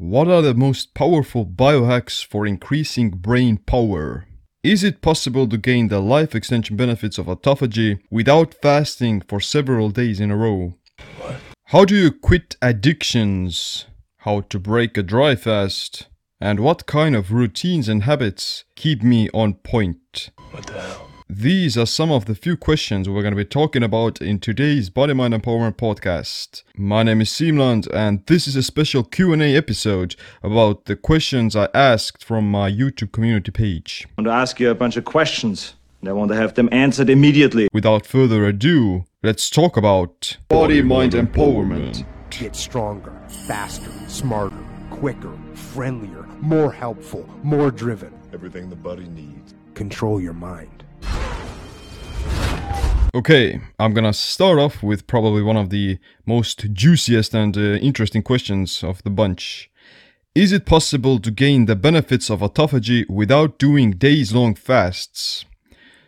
What are the most powerful biohacks for increasing brain power? Is it possible to gain the life extension benefits of autophagy without fasting for several days in a row? How do you quit addictions? How to break a dry fast? And what kind of routines and habits keep me on point? What the hell? These are some of the few questions we're going to be talking about in today's Body Mind Empowerment podcast. My name is Siim Land and this is a special Q&A episode about the questions I asked from my YouTube community page. I want to ask you a bunch of questions, and I want to have them answered immediately. Without further ado, let's talk about Body Mind Empowerment. Get stronger, faster, smarter, quicker, friendlier, more helpful, more driven. Everything the body needs. Control your mind. Okay, I'm gonna start off with probably one of the most juiciest and uh, interesting questions of the bunch. Is it possible to gain the benefits of autophagy without doing days long fasts?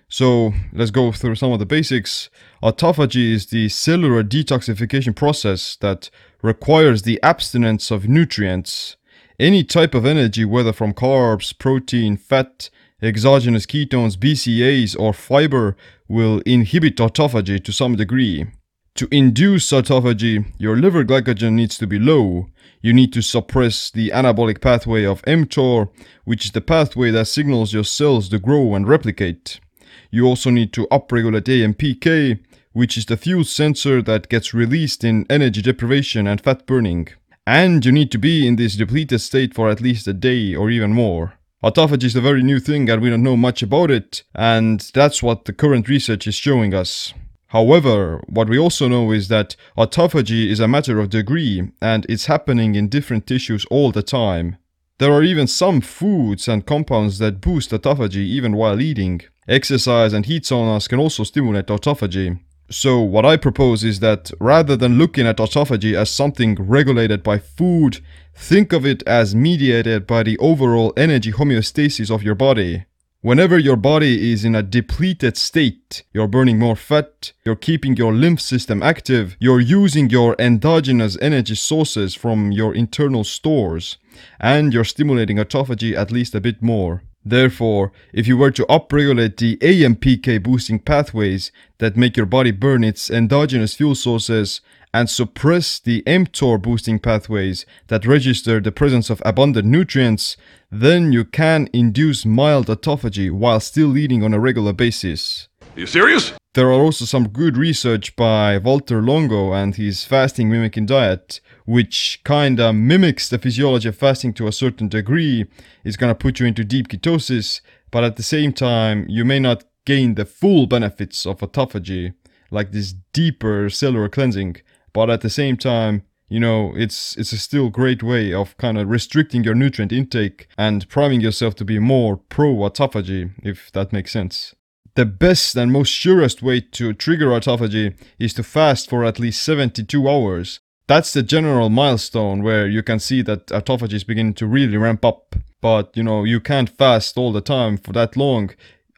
So let's go through some of the basics. Autophagy is the cellular detoxification process that requires the abstinence of nutrients. Any type of energy, whether from carbs, protein, fat, exogenous ketones, BCAAs, or fiber, will inhibit autophagy to some degree. To induce autophagy, your liver glycogen needs to be low. You need to suppress the anabolic pathway of mTOR, which is the pathway that signals your cells to grow and replicate. You also need to upregulate AMPK, which is the fuel sensor that gets released in energy deprivation and fat burning. And you need to be in this depleted state for at least a day or even more. Autophagy is a very new thing and we don't know much about it, and that's what the current research is showing us. However, what we also know is that autophagy is a matter of degree and it's happening in different tissues all the time. There are even some foods and compounds that boost autophagy even while eating. Exercise and heat saunas can also stimulate autophagy. So, what I propose is that rather than looking at autophagy as something regulated by food, think of it as mediated by the overall energy homeostasis of your body. Whenever your body is in a depleted state, you're burning more fat, you're keeping your lymph system active, you're using your endogenous energy sources from your internal stores, and you're stimulating autophagy at least a bit more. Therefore, if you were to upregulate the AMPK boosting pathways that make your body burn its endogenous fuel sources and suppress the mTOR boosting pathways that register the presence of abundant nutrients, then you can induce mild autophagy while still eating on a regular basis. You serious? There are also some good research by Walter Longo and his fasting mimicking diet, which kinda mimics the physiology of fasting to a certain degree. It's gonna put you into deep ketosis, but at the same time, you may not gain the full benefits of autophagy, like this deeper cellular cleansing. But at the same time, you know, it's it's a still great way of kind of restricting your nutrient intake and priming yourself to be more pro autophagy, if that makes sense. The best and most surest way to trigger autophagy is to fast for at least 72 hours. That's the general milestone where you can see that autophagy is beginning to really ramp up. But you know, you can't fast all the time for that long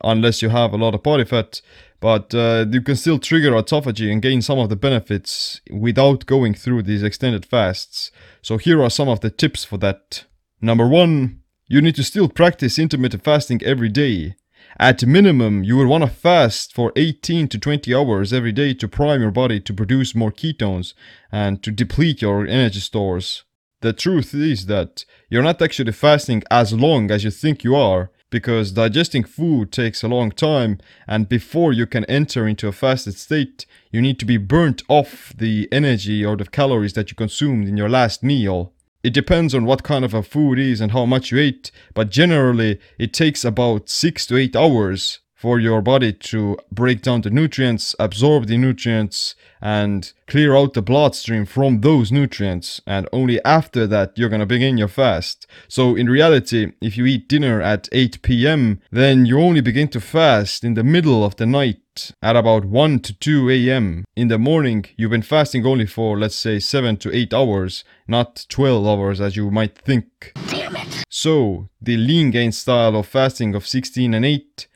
unless you have a lot of body fat. But uh, you can still trigger autophagy and gain some of the benefits without going through these extended fasts. So here are some of the tips for that. Number one, you need to still practice intermittent fasting every day. At minimum, you will want to fast for 18 to 20 hours every day to prime your body to produce more ketones and to deplete your energy stores. The truth is that you're not actually fasting as long as you think you are because digesting food takes a long time and before you can enter into a fasted state, you need to be burnt off the energy or the calories that you consumed in your last meal. It depends on what kind of a food is and how much you ate, but generally it takes about 6 to 8 hours for your body to break down the nutrients, absorb the nutrients, and clear out the bloodstream from those nutrients. And only after that, you're gonna begin your fast. So, in reality, if you eat dinner at 8 pm, then you only begin to fast in the middle of the night at about 1 to 2 am. In the morning, you've been fasting only for, let's say, 7 to 8 hours, not 12 hours as you might think. Damn it! So, the lean gain style of fasting of 16 and 8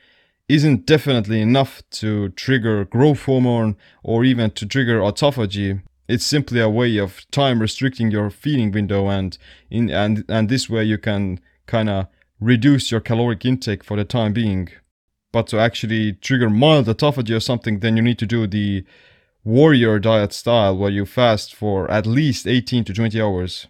isn't definitely enough to trigger growth hormone or even to trigger autophagy. It's simply a way of time restricting your feeding window and in and and this way you can kind of reduce your caloric intake for the time being. But to actually trigger mild autophagy or something, then you need to do the warrior diet style where you fast for at least 18 to 20 hours.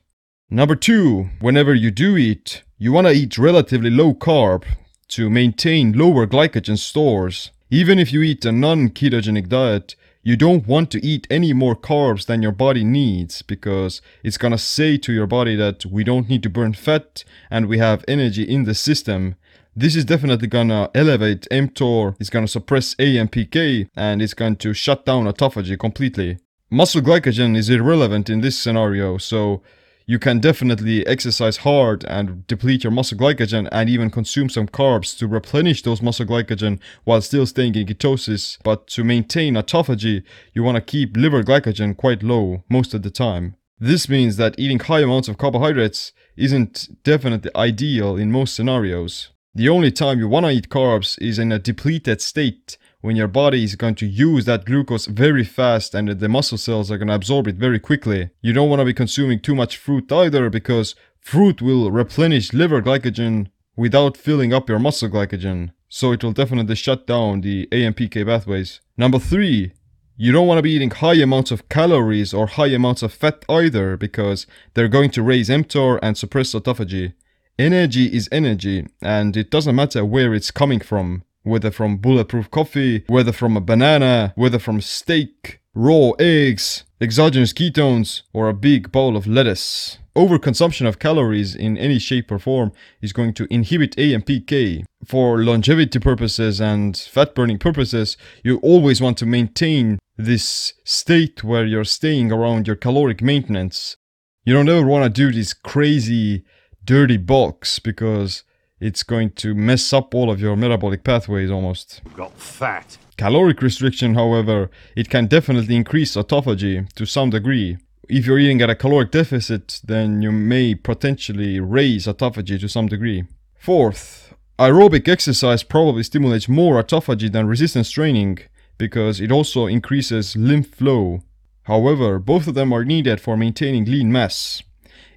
Number two, whenever you do eat, you want to eat relatively low carb to maintain lower glycogen stores. Even if you eat a non ketogenic diet, you don't want to eat any more carbs than your body needs because it's gonna say to your body that we don't need to burn fat and we have energy in the system. This is definitely gonna elevate mTOR, it's gonna suppress AMPK, and it's going to shut down autophagy completely. Muscle glycogen is irrelevant in this scenario, so you can definitely exercise hard and deplete your muscle glycogen and even consume some carbs to replenish those muscle glycogen while still staying in ketosis. But to maintain autophagy, you want to keep liver glycogen quite low most of the time. This means that eating high amounts of carbohydrates isn't definitely ideal in most scenarios. The only time you want to eat carbs is in a depleted state when your body is going to use that glucose very fast and the muscle cells are going to absorb it very quickly. You don't want to be consuming too much fruit either because fruit will replenish liver glycogen without filling up your muscle glycogen. So it will definitely shut down the AMPK pathways. Number three, you don't want to be eating high amounts of calories or high amounts of fat either because they're going to raise mTOR and suppress autophagy. Energy is energy and it doesn't matter where it's coming from whether from bulletproof coffee, whether from a banana, whether from steak, raw eggs, exogenous ketones, or a big bowl of lettuce. Overconsumption of calories in any shape or form is going to inhibit AMPK. For longevity purposes and fat burning purposes, you always want to maintain this state where you're staying around your caloric maintenance. You don't ever want to do these crazy dirty bulks because it's going to mess up all of your metabolic pathways almost. Got fat. Caloric restriction, however, it can definitely increase autophagy to some degree. If you're eating at a caloric deficit, then you may potentially raise autophagy to some degree. Fourth, aerobic exercise probably stimulates more autophagy than resistance training because it also increases lymph flow. However, both of them are needed for maintaining lean mass.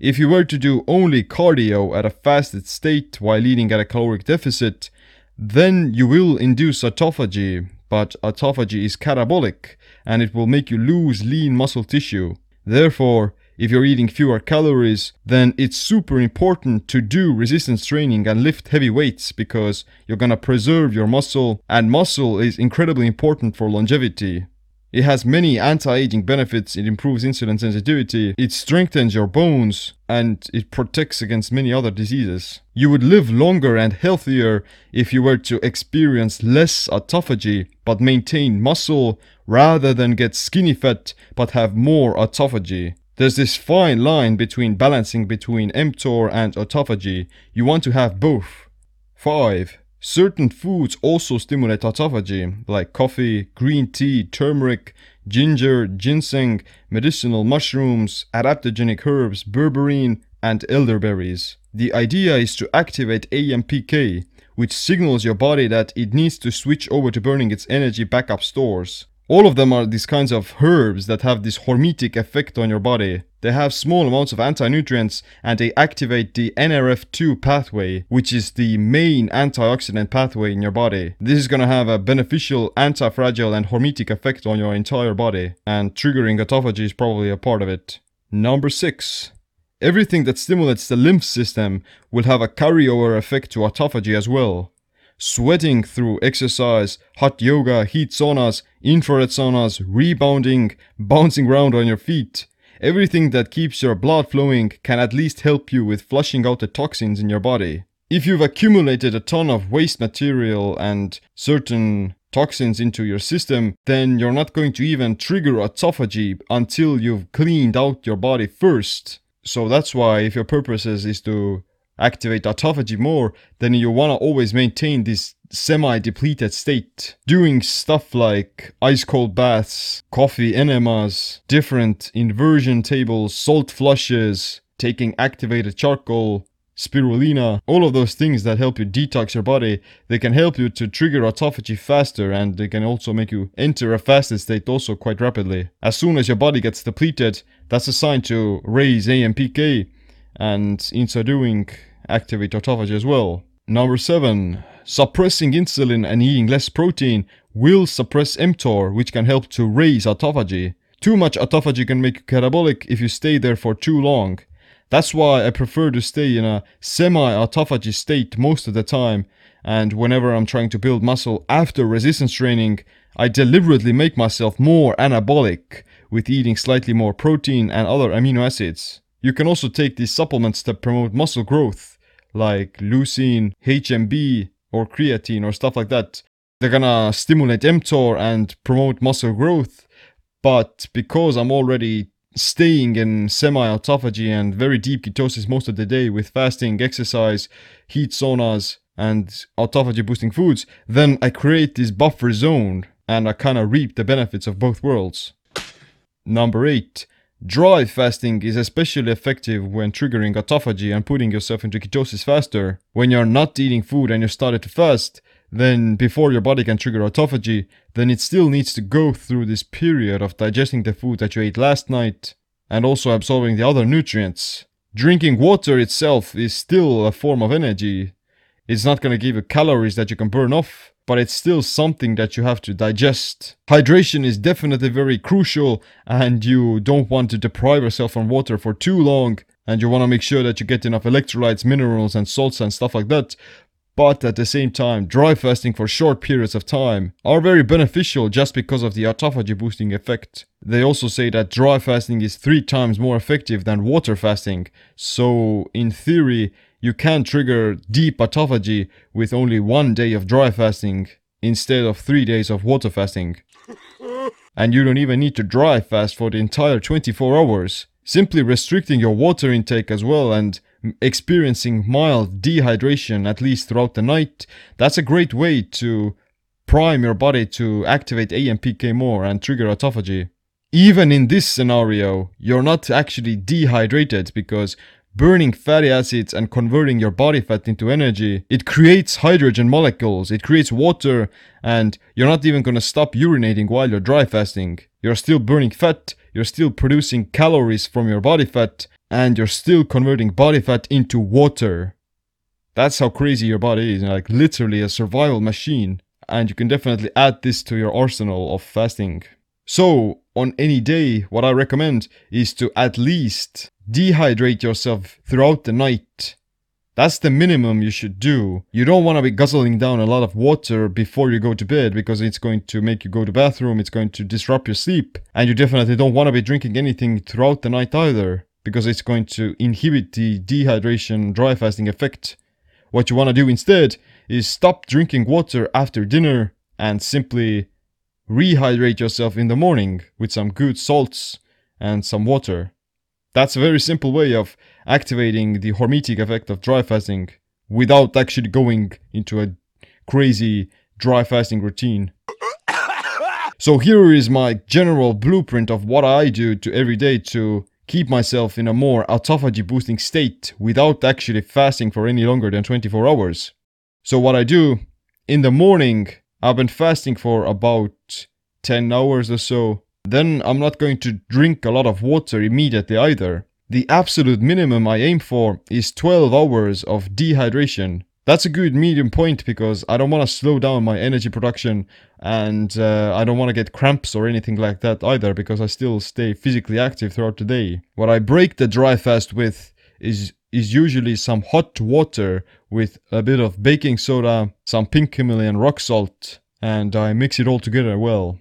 If you were to do only cardio at a fasted state while eating at a caloric deficit, then you will induce autophagy, but autophagy is catabolic and it will make you lose lean muscle tissue. Therefore, if you're eating fewer calories, then it's super important to do resistance training and lift heavy weights because you're gonna preserve your muscle, and muscle is incredibly important for longevity. It has many anti-aging benefits. It improves insulin sensitivity, it strengthens your bones, and it protects against many other diseases. You would live longer and healthier if you were to experience less autophagy but maintain muscle rather than get skinny fat but have more autophagy. There's this fine line between balancing between mTOR and autophagy. You want to have both. 5. Certain foods also stimulate autophagy, like coffee, green tea, turmeric, ginger, ginseng, medicinal mushrooms, adaptogenic herbs, berberine, and elderberries. The idea is to activate AMPK, which signals your body that it needs to switch over to burning its energy backup stores. All of them are these kinds of herbs that have this hormetic effect on your body. They have small amounts of anti-nutrients and they activate the NRF2 pathway, which is the main antioxidant pathway in your body. This is gonna have a beneficial anti-fragile and hormetic effect on your entire body, and triggering autophagy is probably a part of it. Number 6. Everything that stimulates the lymph system will have a carryover effect to autophagy as well sweating through exercise, hot yoga, heat saunas, infrared saunas, rebounding, bouncing around on your feet. Everything that keeps your blood flowing can at least help you with flushing out the toxins in your body. If you've accumulated a ton of waste material and certain toxins into your system, then you're not going to even trigger autophagy until you've cleaned out your body first. So that's why if your purpose is to activate autophagy more, then you want to always maintain this semi-depleted state. Doing stuff like ice cold baths, coffee enemas, different inversion tables, salt flushes, taking activated charcoal, spirulina, all of those things that help you detox your body, they can help you to trigger autophagy faster and they can also make you enter a fasted state also quite rapidly. As soon as your body gets depleted, that's a sign to raise AMPK and in so doing activate autophagy as well. Number 7. Suppressing insulin and eating less protein will suppress mTOR which can help to raise autophagy. Too much autophagy can make you catabolic if you stay there for too long. That's why I prefer to stay in a semi-autophagy state most of the time, and whenever I'm trying to build muscle after resistance training, I deliberately make myself more anabolic with eating slightly more protein and other amino acids. You can also take these supplements that promote muscle growth, like leucine, HMB, or creatine, or stuff like that. They're gonna stimulate mTOR and promote muscle growth, but because I'm already staying in semi-autophagy and very deep ketosis most of the day with fasting, exercise, heat saunas, and autophagy boosting foods, then I create this buffer zone and I kind of reap the benefits of both worlds. Number 8. Dry fasting is especially effective when triggering autophagy and putting yourself into ketosis faster. When you're not eating food and you started to fast, then before your body can trigger autophagy, then it still needs to go through this period of digesting the food that you ate last night and also absorbing the other nutrients. Drinking water itself is still a form of energy. It's not gonna give you calories that you can burn off, but it's still something that you have to digest. Hydration is definitely very crucial and you don't want to deprive yourself from water for too long and you want to make sure that you get enough electrolytes, minerals and salts and stuff like that but at the same time, dry fasting for short periods of time are very beneficial just because of the autophagy boosting effect. They also say that dry fasting is three times more effective than water fasting, so in theory, you can trigger deep autophagy with only one day of dry fasting instead of three days of water fasting. And you don't even need to dry fast for the entire 24 hours. Simply restricting your water intake as well and experiencing mild dehydration at least throughout the night, that's a great way to prime your body to activate AMPK more and trigger autophagy. Even in this scenario, you're not actually dehydrated because burning fatty acids and converting your body fat into energy, it creates hydrogen molecules, it creates water, and you're not even gonna stop urinating while you're dry fasting. You're still burning fat, you're still producing calories from your body fat, and you're still converting body fat into water. That's how crazy your body is, like literally a survival machine. And you can definitely add this to your arsenal of fasting. So, on any day, what I recommend is to at least dehydrate yourself throughout the night. That's the minimum you should do. You don't want to be guzzling down a lot of water before you go to bed because it's going to make you go to bathroom, it's going to disrupt your sleep. And you definitely don't want to be drinking anything throughout the night either because it's going to inhibit the dehydration dry fasting effect. What you want to do instead is stop drinking water after dinner and simply rehydrate yourself in the morning with some good salts and some water. That's a very simple way of activating the hormetic effect of dry fasting without actually going into a crazy dry fasting routine. So here is my general blueprint of what I do to every day to keep myself in a more autophagy boosting state without actually fasting for any longer than 24 hours. So what I do in the morning, I've been fasting for about 10 hours or so. Then I'm not going to drink a lot of water immediately either. The absolute minimum I aim for is 12 hours of dehydration. That's a good medium point because I don't want to slow down my energy production and uh, I don't want to get cramps or anything like that either because I still stay physically active throughout the day. What I break the dry fast with is is usually some hot water with a bit of baking soda, some pink Himalayan rock salt, and I mix it all together well.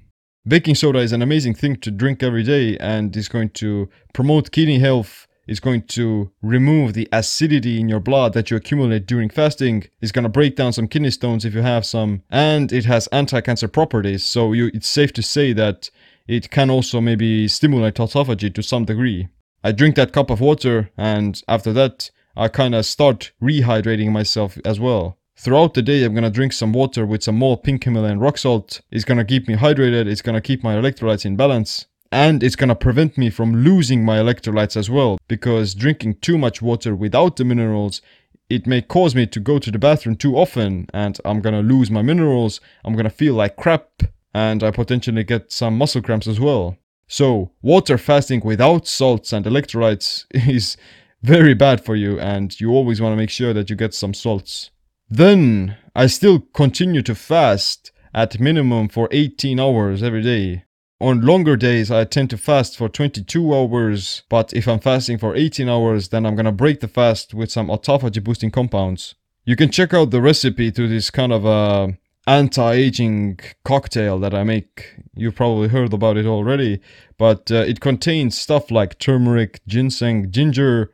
Baking soda is an amazing thing to drink every day and is going to promote kidney health, is going to remove the acidity in your blood that you accumulate during fasting, is going to break down some kidney stones if you have some, and it has anti-cancer properties, so you, it's safe to say that it can also maybe stimulate autophagy to some degree. I drink that cup of water and after that I kind of start rehydrating myself as well. Throughout the day, I'm gonna drink some water with some more pink Himalayan rock salt. It's gonna keep me hydrated, it's gonna keep my electrolytes in balance, and it's gonna prevent me from losing my electrolytes as well, because drinking too much water without the minerals it may cause me to go to the bathroom too often and I'm gonna lose my minerals, I'm gonna feel like crap, and I potentially get some muscle cramps as well. So, water fasting without salts and electrolytes is very bad for you, and you always want to make sure that you get some salts. Then, I still continue to fast at minimum for 18 hours every day. On longer days, I tend to fast for 22 hours, but if I'm fasting for 18 hours, then I'm gonna break the fast with some autophagy boosting compounds. You can check out the recipe to this kind of uh, anti-aging cocktail that I make. You've probably heard about it already, but uh, it contains stuff like turmeric, ginseng, ginger,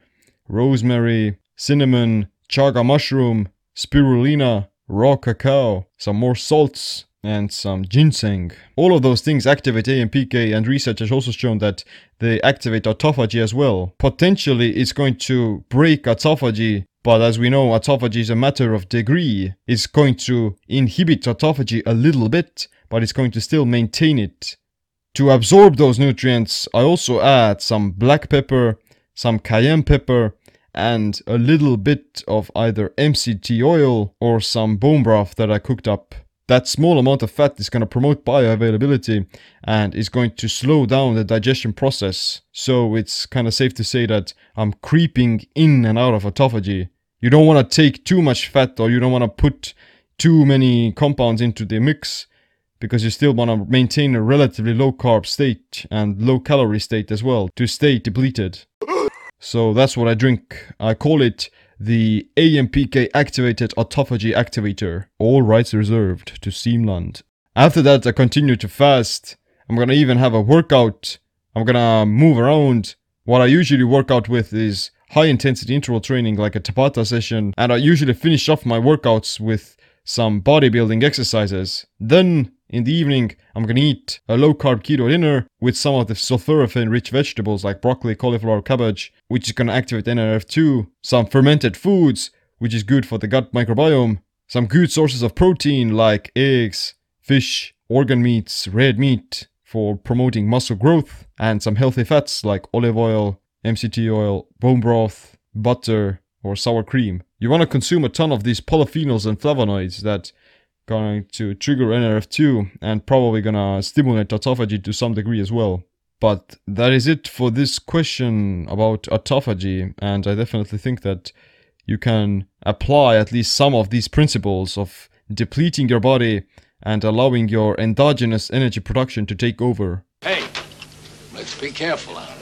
rosemary, cinnamon, chaga mushroom, spirulina, raw cacao, some more salts, and some ginseng. All of those things activate AMPK, and research has also shown that they activate autophagy as well. Potentially, it's going to break autophagy, but as we know, autophagy is a matter of degree. It's going to inhibit autophagy a little bit, but it's going to still maintain it. To absorb those nutrients, I also add some black pepper, some cayenne pepper, and a little bit of either MCT oil or some bone broth that I cooked up. That small amount of fat is going to promote bioavailability and is going to slow down the digestion process. So it's kind of safe to say that I'm creeping in and out of autophagy. You don't want to take too much fat or you don't want to put too many compounds into the mix because you still want to maintain a relatively low carb state and low calorie state as well to stay depleted. So that's what I drink. I call it the AMPK activated autophagy activator. All rights reserved to Siim Land. After that, I continue to fast. I'm gonna even have a workout. I'm gonna move around. What I usually work out with is high intensity interval training like a Tabata session, and I usually finish off my workouts with some bodybuilding exercises. Then in the evening, I'm gonna eat a low carb keto dinner with some of the sulforaphane rich vegetables like broccoli, cauliflower, cabbage, which is gonna activate NRF2, some fermented foods, which is good for the gut microbiome, some good sources of protein like eggs, fish, organ meats, red meat for promoting muscle growth, and some healthy fats like olive oil, MCT oil, bone broth, butter, or sour cream. You want to consume a ton of these polyphenols and flavonoids that going to trigger NRF2 and probably gonna stimulate autophagy to some degree as well. But that is it for this question about autophagy, and I definitely think that you can apply at least some of these principles of depleting your body and allowing your endogenous energy production to take over. Hey, let's be careful out.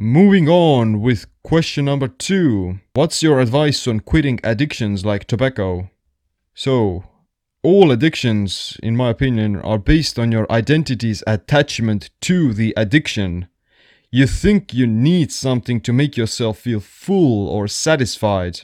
Moving on with question number two. What's your advice on quitting addictions like tobacco? So, all addictions, in my opinion, are based on your identity's attachment to the addiction. You think you need something to make yourself feel full or satisfied,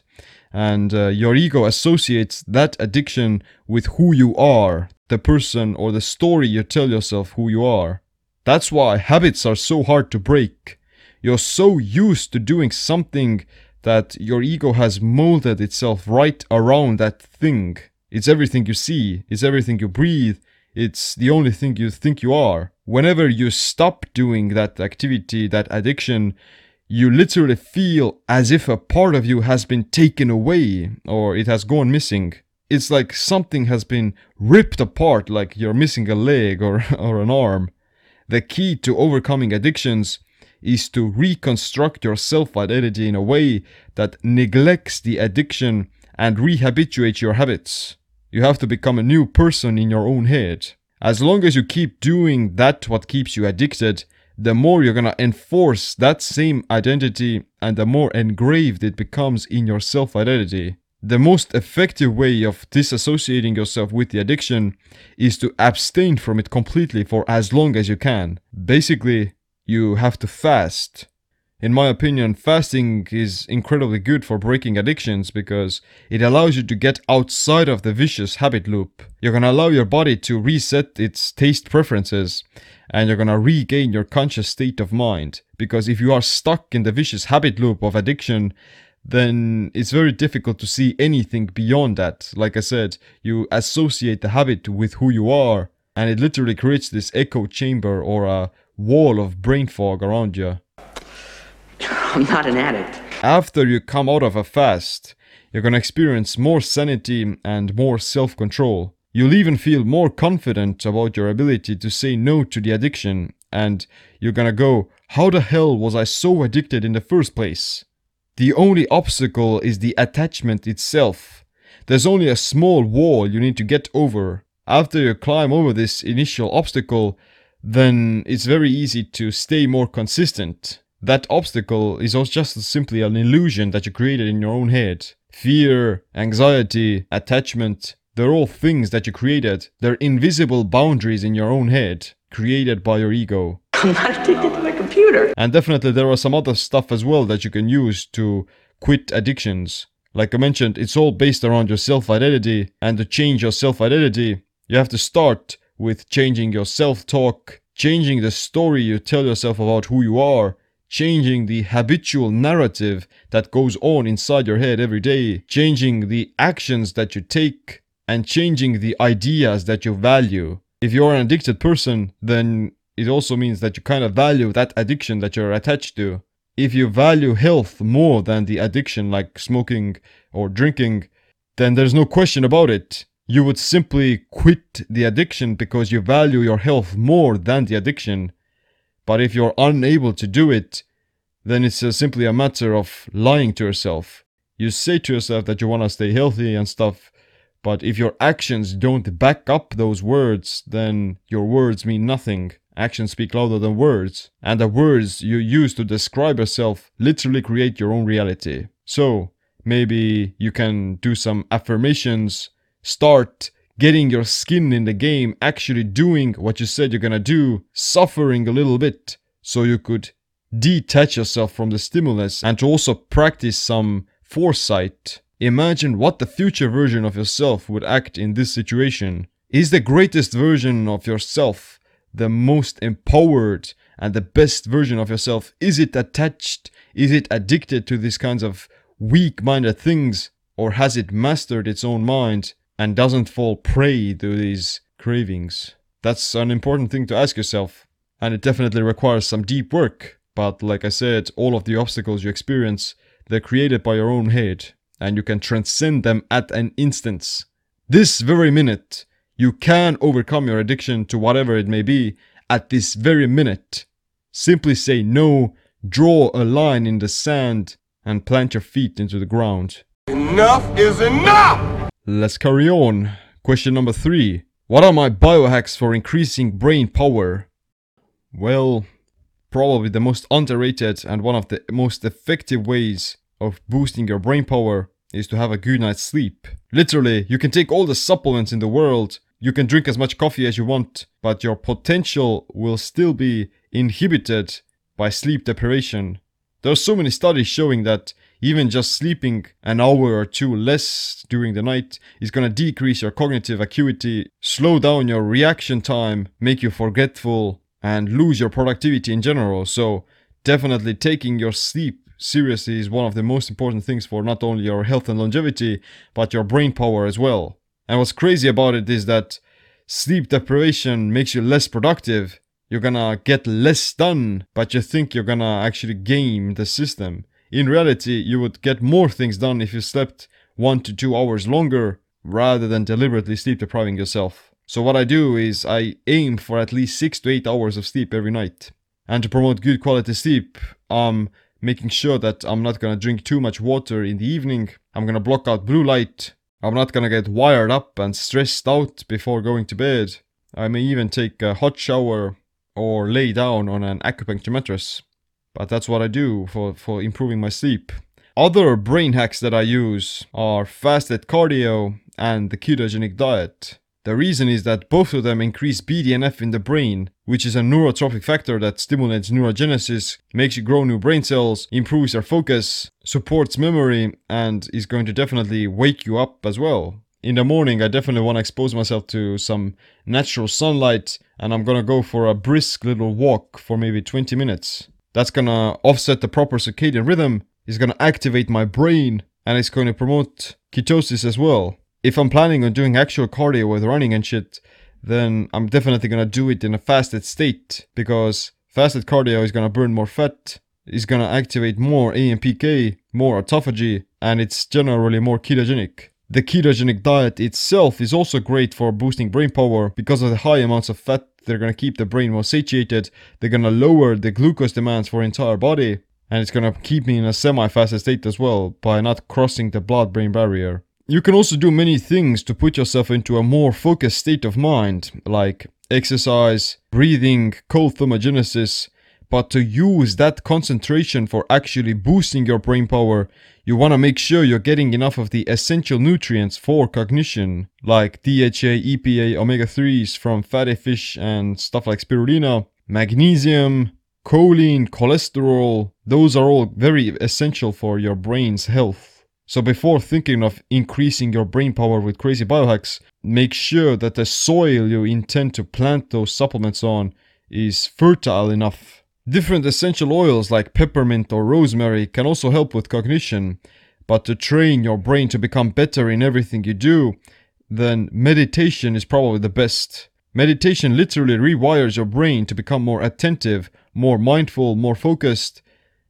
and uh, your ego associates that addiction with who you are, the person or the story you tell yourself who you are. That's why habits are so hard to break. You're so used to doing something that your ego has molded itself right around that thing. It's everything you see, it's everything you breathe, it's the only thing you think you are. Whenever you stop doing that activity, that addiction, you literally feel as if a part of you has been taken away or it has gone missing. It's like something has been ripped apart, like you're missing a leg or, or an arm. The key to overcoming addictions is to reconstruct your self identity in a way that neglects the addiction and rehabituates your habits. You have to become a new person in your own head. As long as you keep doing that what keeps you addicted, the more you're gonna enforce that same identity and the more engraved it becomes in your self identity. The most effective way of disassociating yourself with the addiction is to abstain from it completely for as long as you can. Basically, you have to fast. In my opinion, fasting is incredibly good for breaking addictions because it allows you to get outside of the vicious habit loop. You're gonna allow your body to reset its taste preferences and you're gonna regain your conscious state of mind. Because if you are stuck in the vicious habit loop of addiction, then it's very difficult to see anything beyond that. Like I said, you associate the habit with who you are, and it literally creates this echo chamber or a wall of brain fog around you. I'm not an addict. After you come out of a fast, you're gonna experience more sanity and more self control. You'll even feel more confident about your ability to say no to the addiction, and you're gonna go, How the hell was I so addicted in the first place? The only obstacle is the attachment itself. There's only a small wall you need to get over. After you climb over this initial obstacle, then it's very easy to stay more consistent. That obstacle is also just simply an illusion that you created in your own head. Fear, anxiety, attachment, they're all things that you created. They're invisible boundaries in your own head, created by your ego. I'm not addicted to my computer. And definitely there are some other stuff as well that you can use to quit addictions. Like I mentioned, it's all based around your self identity, and to change your self identity, you have to start with changing your self talk, changing the story you tell yourself about who you are, changing the habitual narrative that goes on inside your head every day, changing the actions that you take, and changing the ideas that you value. If you're an addicted person, then it also means that you kind of value that addiction that you're attached to. If you value health more than the addiction, like smoking or drinking, then there's no question about it. You would simply quit the addiction because you value your health more than the addiction. But if you're unable to do it, then it's uh, simply a matter of lying to yourself. You say to yourself that you want to stay healthy and stuff, but if your actions don't back up those words, then your words mean nothing. Actions speak louder than words, and the words you use to describe yourself literally create your own reality. So, maybe you can do some affirmations, start getting your skin in the game, actually doing what you said you're gonna do, suffering a little bit, so you could detach yourself from the stimulus and to also practice some foresight. Imagine what the future version of yourself would act in this situation. Is the greatest version of yourself the most empowered and the best version of yourself? Is it attached? Is it addicted to these kinds of weak minded things? Or has it mastered its own mind and doesn't fall prey to these cravings? That's an important thing to ask yourself. And it definitely requires some deep work. But like I said, all of the obstacles you experience, they're created by your own head. And you can transcend them at an instance. This very minute, you can overcome your addiction to whatever it may be at this very minute. Simply say no, draw a line in the sand, and plant your feet into the ground. Enough is enough! Let's carry on. Question number three. What are my biohacks for increasing brain power? Well, probably the most underrated and one of the most effective ways of boosting your brain power is to have a good night's sleep. Literally, you can take all the supplements in the world, you can drink as much coffee as you want, but your potential will still be inhibited by sleep deprivation. There are so many studies showing that even just sleeping an hour or two less during the night is going to decrease your cognitive acuity, slow down your reaction time, make you forgetful, and lose your productivity in general. So, definitely taking your sleep seriously is one of the most important things for not only your health and longevity, but your brain power as well. And what's crazy about it is that sleep deprivation makes you less productive. You're gonna get less done, but you think you're gonna actually game the system. In reality, you would get more things done if you slept one to two hours longer rather than deliberately sleep depriving yourself. So, what I do is I aim for at least six to eight hours of sleep every night. And to promote good quality sleep, I'm making sure that I'm not gonna drink too much water in the evening. I'm gonna block out blue light I'm not gonna get wired up and stressed out before going to bed. I may even take a hot shower or lay down on an acupuncture mattress. But that's what I do for, for improving my sleep. Other brain hacks that I use are fasted cardio and the ketogenic diet. The reason is that both of them increase BDNF in the brain, which is a neurotrophic factor that stimulates neurogenesis, makes you grow new brain cells, improves your focus, supports memory, and is going to definitely wake you up as well. In the morning, I definitely want to expose myself to some natural sunlight, and I'm gonna go for a brisk little walk for maybe 20 minutes. That's gonna offset the proper circadian rhythm, it's gonna activate my brain, and it's to promote ketosis as well if I'm planning on doing actual cardio with running and shit, then I'm definitely gonna do it in a fasted state because fasted cardio is gonna burn more fat, is gonna activate more AMPK, more autophagy, and it's generally more ketogenic. The ketogenic diet itself is also great for boosting brain power because of the high amounts of fat. They're gonna keep the brain more satiated. They're gonna lower the glucose demands for entire body, and it's gonna keep me in a semi-fasted state as well by not crossing the blood-brain barrier. You can also do many things to put yourself into a more focused state of mind, like exercise, breathing, cold thermogenesis, but to use that concentration for actually boosting your brain power, you want to make sure you're getting enough of the essential nutrients for cognition, like DHA, EPA, omega 3s from fatty fish and stuff like spirulina, magnesium, choline, cholesterol. Those are all very essential for your brain's health. So before thinking of increasing your brain power with crazy biohacks, make sure that the soil you intend to plant those supplements on is fertile enough Different essential oils like peppermint or rosemary can also help with cognition, but to train your brain to become better in everything you do, then meditation is probably the best. Meditation literally rewires your brain to become more attentive, more mindful, more focused,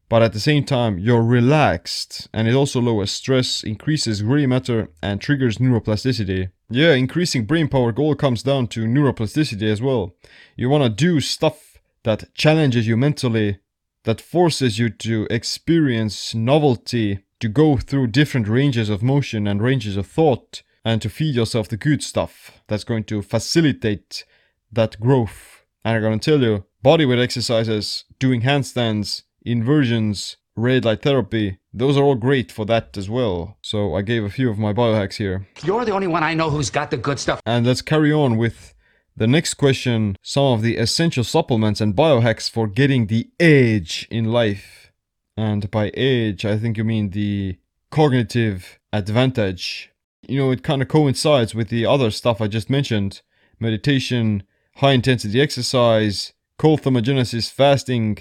but at the same time, you're relaxed, and it also lowers stress, increases gray matter, and triggers neuroplasticity. Yeah, increasing brain power goal comes down to neuroplasticity as well. You wanna do stuff that challenges you mentally, that forces you to experience novelty, to go through different ranges of motion and ranges of thought, and to feed yourself the good stuff that's going to facilitate that growth. And I'm gonna tell you, bodyweight exercises, doing handstands, inversions, red light therapy, those are all great for that as well. So I gave a few of my biohacks here. You're the only one I know who's got the good stuff. And let's carry on with the next question some of the essential supplements and biohacks for getting the edge in life. And by edge, I think you mean the cognitive advantage. You know, it kind of coincides with the other stuff I just mentioned meditation, high intensity exercise, cold thermogenesis, fasting,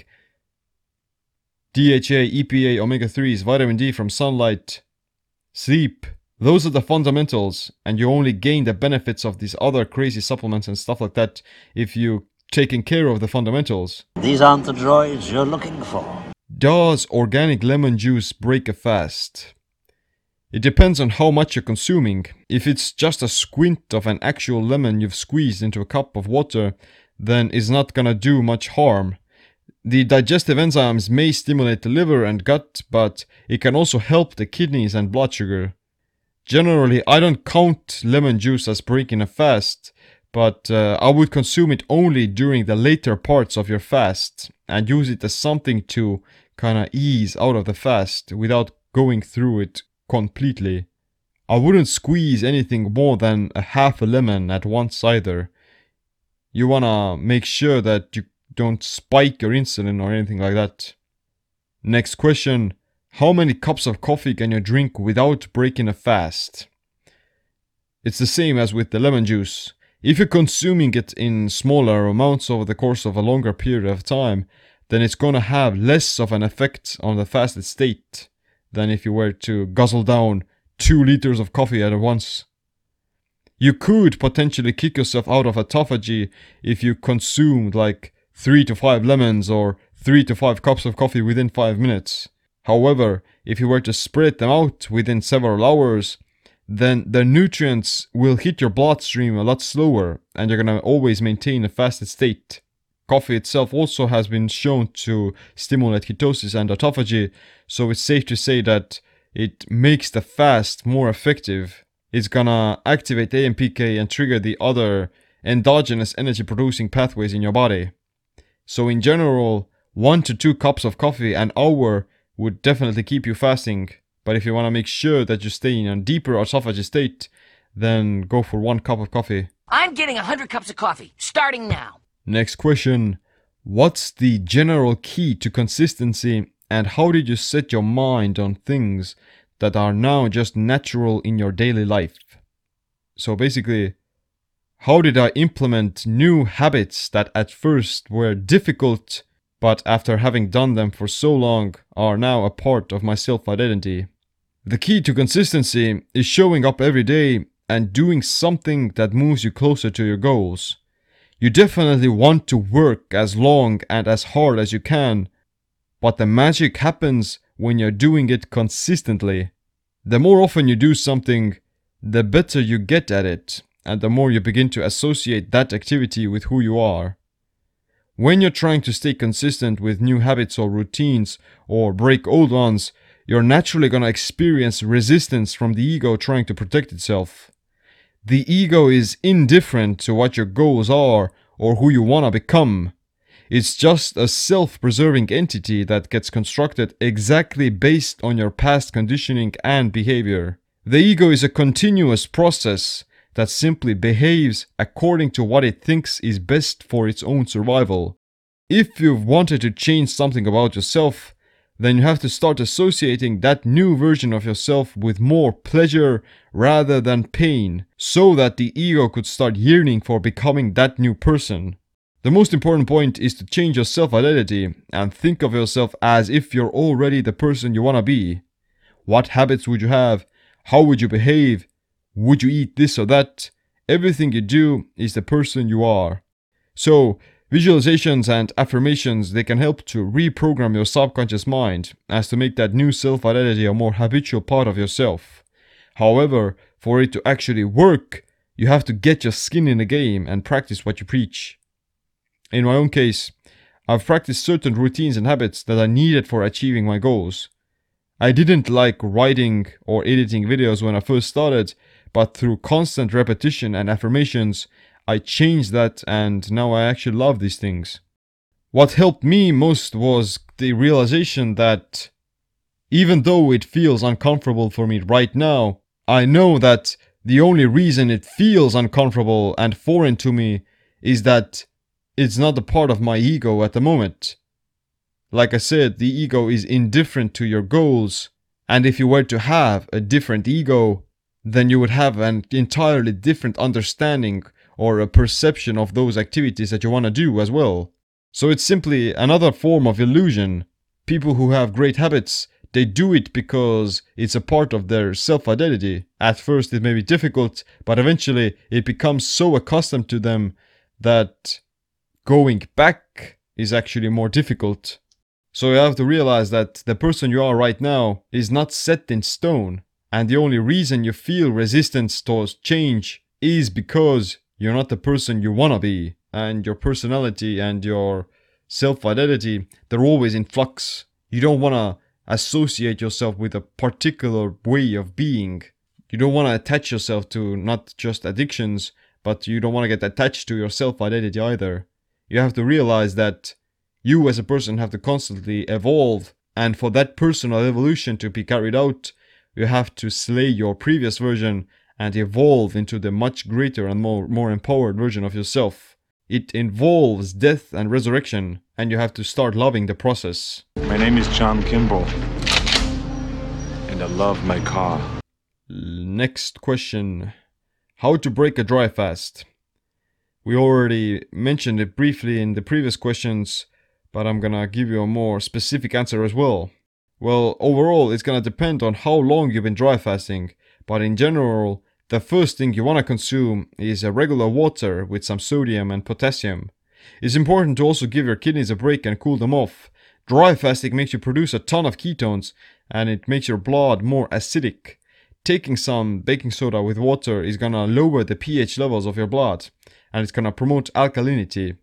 DHA, EPA, omega 3s, vitamin D from sunlight, sleep, those are the fundamentals, and you only gain the benefits of these other crazy supplements and stuff like that if you taking care of the fundamentals. These aren't the droids you're looking for. Does organic lemon juice break a fast? It depends on how much you're consuming. If it's just a squint of an actual lemon you've squeezed into a cup of water, then it's not gonna do much harm. The digestive enzymes may stimulate the liver and gut, but it can also help the kidneys and blood sugar. Generally, I don't count lemon juice as breaking a fast, but uh, I would consume it only during the later parts of your fast and use it as something to kind of ease out of the fast without going through it completely. I wouldn't squeeze anything more than a half a lemon at once either. You wanna make sure that you don't spike your insulin or anything like that. Next question how many cups of coffee can you drink without breaking a fast? It's the same as with the lemon juice. If you're consuming it in smaller amounts over the course of a longer period of time, then it's gonna have less of an effect on the fasted state than if you were to guzzle down two liters of coffee at once. You could potentially kick yourself out of autophagy if you consumed like three to five lemons or three to five cups of coffee within five minutes. However, if you were to spread them out within several hours, then the nutrients will hit your bloodstream a lot slower and you're gonna always maintain a fasted state. Coffee itself also has been shown to stimulate ketosis and autophagy, so it's safe to say that it makes the fast more effective. It's gonna activate AMPK and trigger the other endogenous energy producing pathways in your body. So, in general, 1 to 2 cups of coffee an hour would definitely keep you fasting. But if you want to make sure that you stay in a deeper autophagy state, then go for one cup of coffee. I'm getting 100 cups of coffee, starting now. Next question What's the general key to consistency, and how did you set your mind on things that are now just natural in your daily life? So basically, how did I implement new habits that at first were difficult but after having done them for so long, are now a part of my self identity. The key to consistency is showing up every day and doing something that moves you closer to your goals. You definitely want to work as long and as hard as you can, but the magic happens when you're doing it consistently. The more often you do something, the better you get at it, and the more you begin to associate that activity with who you are. When you're trying to stay consistent with new habits or routines or break old ones, you're naturally gonna experience resistance from the ego trying to protect itself. The ego is indifferent to what your goals are or who you wanna become. It's just a self preserving entity that gets constructed exactly based on your past conditioning and behavior. The ego is a continuous process that simply behaves according to what it thinks is best for its own survival. If you've wanted to change something about yourself, then you have to start associating that new version of yourself with more pleasure rather than pain, so that the ego could start yearning for becoming that new person. The most important point is to change your self identity and think of yourself as if you're already the person you wanna be. What habits would you have? How would you behave? Would you eat this or that? Everything you do is the person you are. So, visualizations and affirmations they can help to reprogram your subconscious mind as to make that new self-identity a more habitual part of yourself. However, for it to actually work, you have to get your skin in the game and practice what you preach. In my own case, I've practiced certain routines and habits that I needed for achieving my goals. I didn't like writing or editing videos when I first started, but through constant repetition and affirmations, I changed that and now I actually love these things. What helped me most was the realization that even though it feels uncomfortable for me right now, I know that the only reason it feels uncomfortable and foreign to me is that it's not a part of my ego at the moment. Like I said, the ego is indifferent to your goals, and if you were to have a different ego, then you would have an entirely different understanding or a perception of those activities that you want to do as well. So it's simply another form of illusion. People who have great habits, they do it because it's a part of their self identity. At first, it may be difficult, but eventually, it becomes so accustomed to them that going back is actually more difficult. So you have to realize that the person you are right now is not set in stone, and the only reason you feel resistance towards change is because you're not the person you wanna be, and your personality and your self identity, they're always in flux. You don't wanna associate yourself with a particular way of being. You don't wanna attach yourself to not just addictions, but you don't wanna get attached to your self identity either you have to realize that you as a person have to constantly evolve and for that personal evolution to be carried out you have to slay your previous version and evolve into the much greater and more, more empowered version of yourself. It involves death and resurrection, and you have to start loving the process. My name is John Kimball, and I love my car. Next question How to break a dry fast? We already mentioned it briefly in the previous questions, but I'm gonna give you a more specific answer as well. Well, overall, it's gonna depend on how long you've been dry fasting, but in general, the first thing you wanna consume is a regular water with some sodium and potassium. It's important to also give your kidneys a break and cool them off. Dry fasting makes you produce a ton of ketones and it makes your blood more acidic. Taking some baking soda with water is gonna lower the pH levels of your blood and it's gonna promote alkalinity.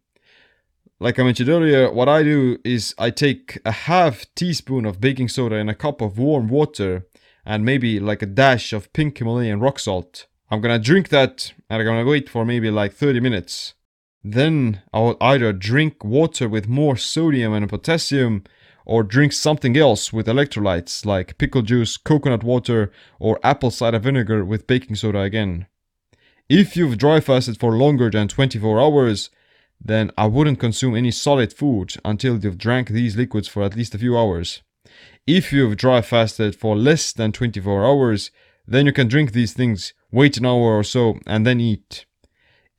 Like I mentioned earlier, what I do is I take a half teaspoon of baking soda in a cup of warm water and maybe like a dash of pink Himalayan rock salt. I'm gonna drink that and I'm gonna wait for maybe like 30 minutes. Then I will either drink water with more sodium and potassium or drink something else with electrolytes like pickle juice, coconut water, or apple cider vinegar with baking soda again. If you've dry fasted for longer than 24 hours, then I wouldn't consume any solid food until you've drank these liquids for at least a few hours. If you've dry fasted for less than 24 hours, then you can drink these things, wait an hour or so, and then eat.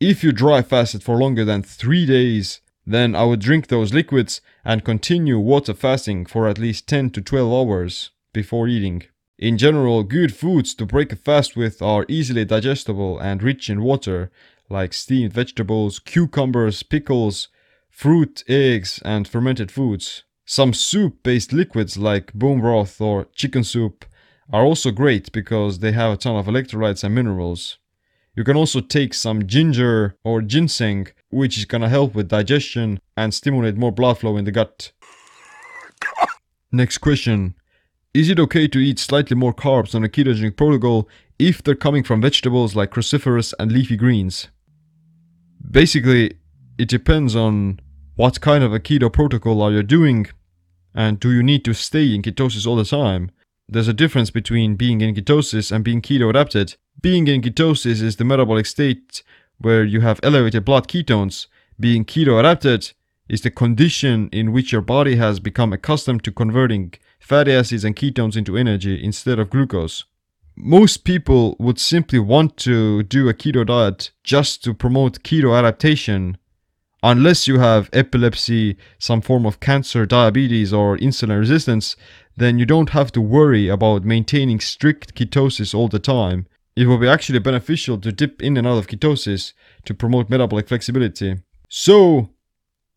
If you dry fasted for longer than 3 days, then I would drink those liquids and continue water fasting for at least 10 to 12 hours before eating. In general, good foods to break a fast with are easily digestible and rich in water, like steamed vegetables, cucumbers, pickles, fruit, eggs, and fermented foods. Some soup based liquids like bone broth or chicken soup are also great because they have a ton of electrolytes and minerals. You can also take some ginger or ginseng, which is gonna help with digestion and stimulate more blood flow in the gut. Next question. Is it okay to eat slightly more carbs on a ketogenic protocol if they're coming from vegetables like cruciferous and leafy greens? Basically, it depends on what kind of a keto protocol are you doing and do you need to stay in ketosis all the time. There's a difference between being in ketosis and being keto adapted. Being in ketosis is the metabolic state where you have elevated blood ketones. Being keto adapted is the condition in which your body has become accustomed to converting fatty acids and ketones into energy instead of glucose. Most people would simply want to do a keto diet just to promote keto adaptation unless you have epilepsy, some form of cancer, diabetes, or insulin resistance, then you don't have to worry about maintaining strict ketosis all the time. It will be actually beneficial to dip in and out of ketosis to promote metabolic flexibility. So,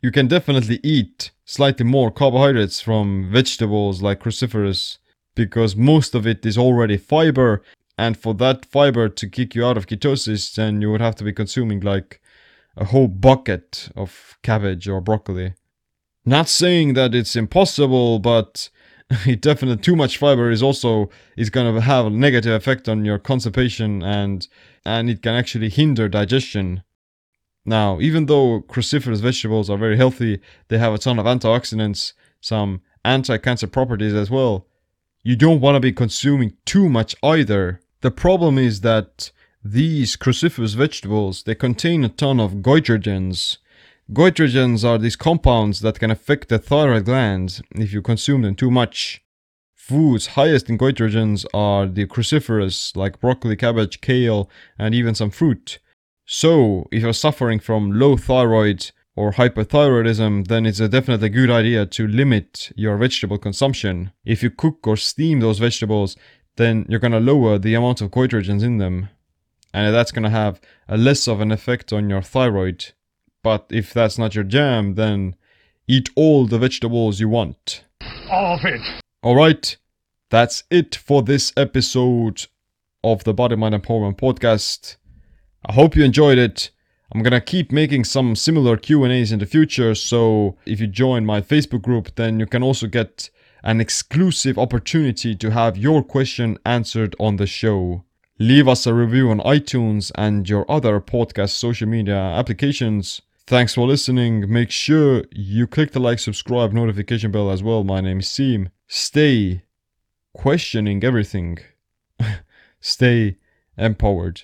you can definitely eat slightly more carbohydrates from vegetables like cruciferous because most of it is already fiber and for that fiber to kick you out of ketosis then you would have to be consuming like a whole bucket of cabbage or broccoli. Not saying that it's impossible, but it definitely too much fiber is also is going to have a negative effect on your constipation and and it can actually hinder digestion. Now, even though cruciferous vegetables are very healthy, they have a ton of antioxidants, some anti-cancer properties as well. You don't want to be consuming too much either. The problem is that these cruciferous vegetables, they contain a ton of goitrogens. Goitrogens are these compounds that can affect the thyroid gland if you consume them too much. Foods highest in goitrogens are the cruciferous, like broccoli, cabbage, kale, and even some fruit. So, if you're suffering from low thyroid or hypothyroidism, then it's a definitely a good idea to limit your vegetable consumption. If you cook or steam those vegetables, then you're gonna lower the amount of goitrogens in them and that's going to have a less of an effect on your thyroid. But if that's not your jam, then eat all the vegetables you want. All of it. Alright, that's it for this episode of the Body Mind Empowerment Podcast. I hope you enjoyed it. I'm gonna keep making some similar Q&As in the future, so if you join my Facebook group, then you can also get an exclusive opportunity to have your question answered on the show. Leave us a review on iTunes and your other podcast social media applications. Thanks for listening. Make sure you click the like, subscribe, notification bell as well. My name is Siim. Stay questioning everything. Stay empowered.